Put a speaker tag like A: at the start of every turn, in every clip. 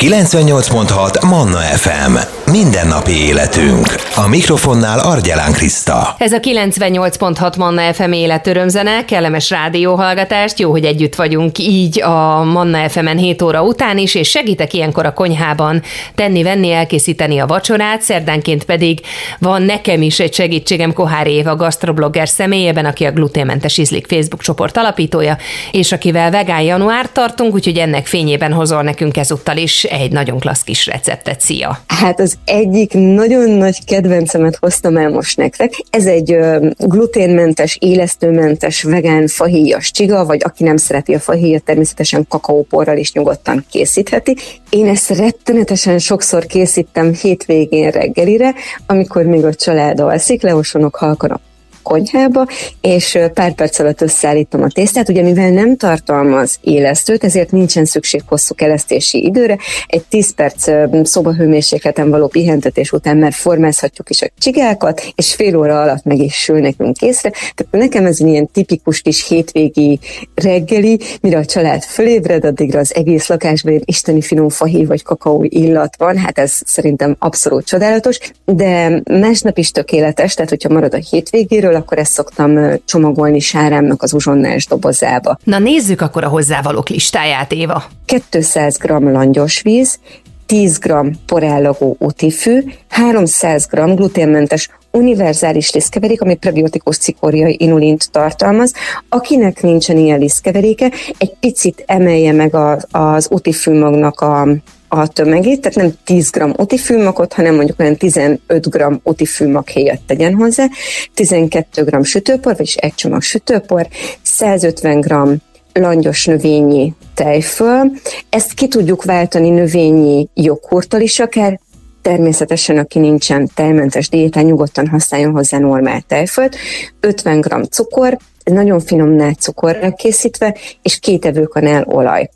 A: 98.6 Manna FM. Mindennapi életünk. A mikrofonnál Argyelán Kriszta.
B: Ez a 98.6 Manna FM életörömzene, kellemes rádióhallgatást, jó, hogy együtt vagyunk így a Manna FM-en 7 óra után is, és segítek ilyenkor a konyhában tenni, venni, elkészíteni a vacsorát, szerdánként pedig van nekem is egy segítségem Kohár Éva, gastroblogger személyében, aki a gluténmentes ízlik Facebook csoport alapítója, és akivel vegán január tartunk, úgyhogy ennek fényében hozol nekünk ezúttal is egy nagyon klassz kis receptet. Szia!
C: Hát az egyik nagyon nagy kedvencemet hoztam el most nektek. Ez egy gluténmentes, élesztőmentes, vegán fahéjas csiga, vagy aki nem szereti a fahéjat, természetesen kakaóporral is nyugodtan készítheti. Én ezt rettenetesen sokszor készítem hétvégén reggelire, amikor még a család alszik, leosonok halkan a konyhába, és pár perc alatt összeállítom a tésztát, ugye mivel nem tartalmaz élesztőt, ezért nincsen szükség hosszú kelesztési időre. Egy 10 perc szobahőmérsékleten való pihentetés után már formázhatjuk is a csigákat, és fél óra alatt meg is sül nekünk készre. Tehát nekem ez ilyen tipikus kis hétvégi reggeli, mire a család fölébred, addigra az egész lakásban ilyen isteni finom fahéj vagy kakaó illat van, hát ez szerintem abszolút csodálatos, de másnap is tökéletes, tehát hogyha marad a hétvégéről, akkor ezt szoktam csomagolni sárámnak az uzsonnás dobozába.
B: Na nézzük akkor a hozzávalók listáját, Éva.
C: 200 g langyos víz, 10 g porállagó útifű, 300 g gluténmentes univerzális liszkeverék, ami prebiotikus cikóriai inulint tartalmaz. Akinek nincsen ilyen liszkeveréke, egy picit emelje meg az, az utifűmagnak a a tömegét, tehát nem 10 g otifűmakot, hanem mondjuk olyan 15 g otifűmak helyett tegyen hozzá, 12 g sütőpor, vagyis egy csomag sütőpor, 150 g langyos növényi tejföl. Ezt ki tudjuk váltani növényi joghurttal is akár, természetesen, aki nincsen tejmentes diétán, nyugodtan használjon hozzá normál tejfölt, 50 g cukor, nagyon finom nátszukorra készítve, és két evőkanál olaj.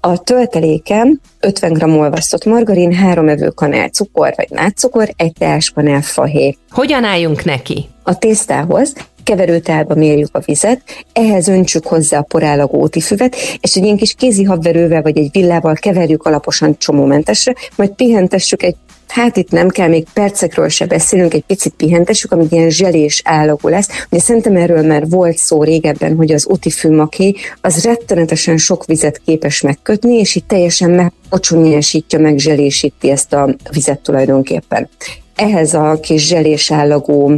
C: A töltelékem 50 g olvasztott margarin, 3 evőkanál cukor vagy nátszukor, egy teáskanál fahé.
B: Hogyan álljunk neki?
C: A tésztához keverőtálba mérjük a vizet, ehhez öntsük hozzá a porállagó útifüvet, és egy ilyen kis kézi habverővel vagy egy villával keverjük alaposan csomómentesre, majd pihentessük egy hát itt nem kell még percekről se beszélünk, egy picit pihentessük, amíg ilyen zselés állagú lesz. Ugye szerintem erről már volt szó régebben, hogy az utifűmaké az rettenetesen sok vizet képes megkötni, és itt teljesen megpocsonyásítja, megzselésíti ezt a vizet tulajdonképpen. Ehhez a kis zselés állagú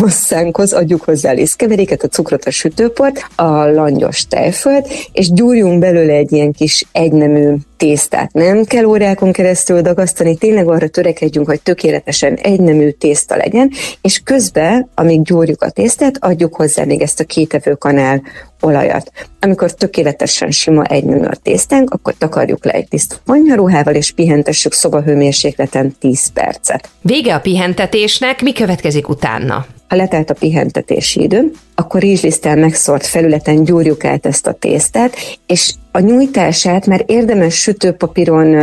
C: masszánkhoz adjuk hozzá liszkeveréket, a cukrot, a sütőport, a langyos tejfölt, és gyúrjunk belőle egy ilyen kis egynemű tésztát. Nem kell órákon keresztül dagasztani, tényleg arra törekedjünk, hogy tökéletesen egynemű tészta legyen, és közben, amíg gyúrjuk a tésztát, adjuk hozzá még ezt a kétevő kanál olajat. Amikor tökéletesen sima egynemű a tésztánk, akkor takarjuk le egy tiszta konyharuhával, és pihentessük szobahőmérsékleten 10 percet.
B: Vége a pihentetésnek, mi következik utána?
C: Ha letelt a pihentetési idő, akkor rizslisztel megszórt felületen gyúrjuk át ezt a tésztát, és a nyújtását már érdemes sütőpapíron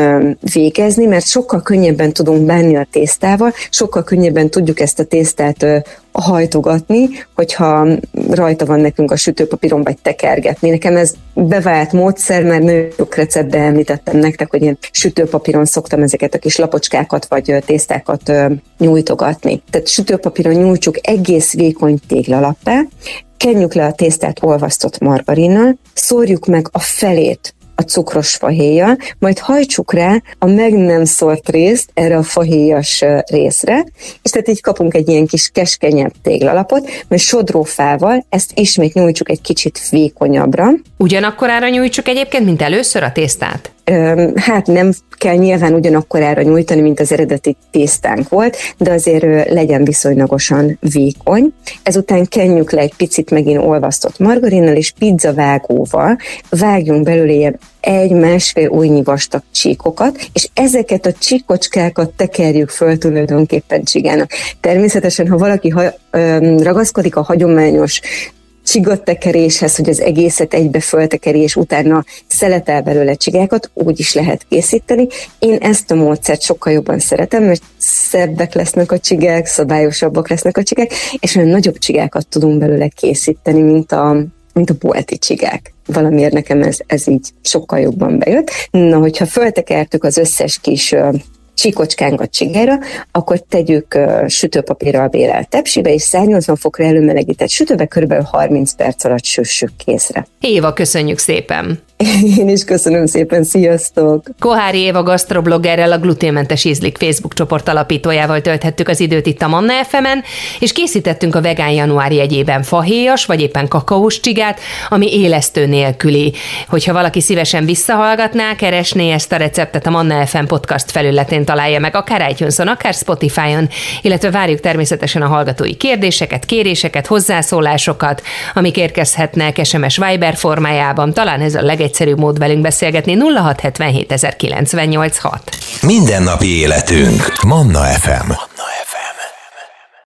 C: végezni, mert sokkal könnyebben tudunk bánni a tésztával, sokkal könnyebben tudjuk ezt a tésztát hajtogatni, hogyha rajta van nekünk a sütőpapíron, vagy tekergetni. Nekem ez bevált módszer, mert nagyon sok receptben említettem nektek, hogy én sütőpapíron szoktam ezeket a kis lapocskákat vagy tésztákat nyújtogatni. Tehát sütőpapíron nyújtsuk egész vékony téglalappá, kenjük le a tésztát olvasztott margarinnal, szórjuk meg a felét a cukros fahéjjal, majd hajtsuk rá a meg nem szórt részt erre a fahéjas részre, és tehát így kapunk egy ilyen kis keskenyebb téglalapot, majd sodrófával ezt ismét nyújtsuk egy kicsit vékonyabbra.
B: Ugyanakkor ára nyújtsuk egyébként, mint először a tésztát?
C: Hát nem kell nyilván ugyanakkor ára nyújtani, mint az eredeti tésztánk volt, de azért legyen viszonylagosan vékony. Ezután kenjük le egy picit megint olvasztott margarinnal, és pizzavágóval vágjunk belőle egy-másfél újnyi vastag csíkokat, és ezeket a csíkocskákat tekerjük föl tulajdonképpen csigának. Természetesen, ha valaki ha, ragaszkodik a hagyományos csigattekeréshez, hogy az egészet egybe föltekeri, és utána szeletel belőle csigákat, úgy is lehet készíteni. Én ezt a módszert sokkal jobban szeretem, mert szebbek lesznek a csigák, szabályosabbak lesznek a csigák, és olyan nagyobb csigákat tudunk belőle készíteni, mint a mint a bolti csigák. Valamiért nekem ez, ez így sokkal jobban bejött. Na, hogyha föltekertük az összes kis csíkocskánkat csigára, akkor tegyük sütőpapírral bérelt tepsibe, és 180 fokra előmelegített sütőbe kb. 30 perc alatt süssük készre.
B: Éva, köszönjük szépen!
C: Én is köszönöm szépen, sziasztok!
B: Kohári Éva gasztrobloggerrel, a Gluténmentes Ízlik Facebook csoport alapítójával tölthettük az időt itt a Manna fm és készítettünk a vegán január jegyében fahéjas, vagy éppen kakaós csigát, ami élesztő nélküli. Hogyha valaki szívesen visszahallgatná, keresné ezt a receptet a Manna FM podcast felületén találja meg, akár itunes akár Spotify-on, illetve várjuk természetesen a hallgatói kérdéseket, kéréseket, hozzászólásokat, amik érkezhetnek SMS Viber formájában, talán ez a legegyszerűbb legegyszerűbb mód velünk beszélgetni 0677
A: Mindennapi életünk. Manna FM. Manna FM.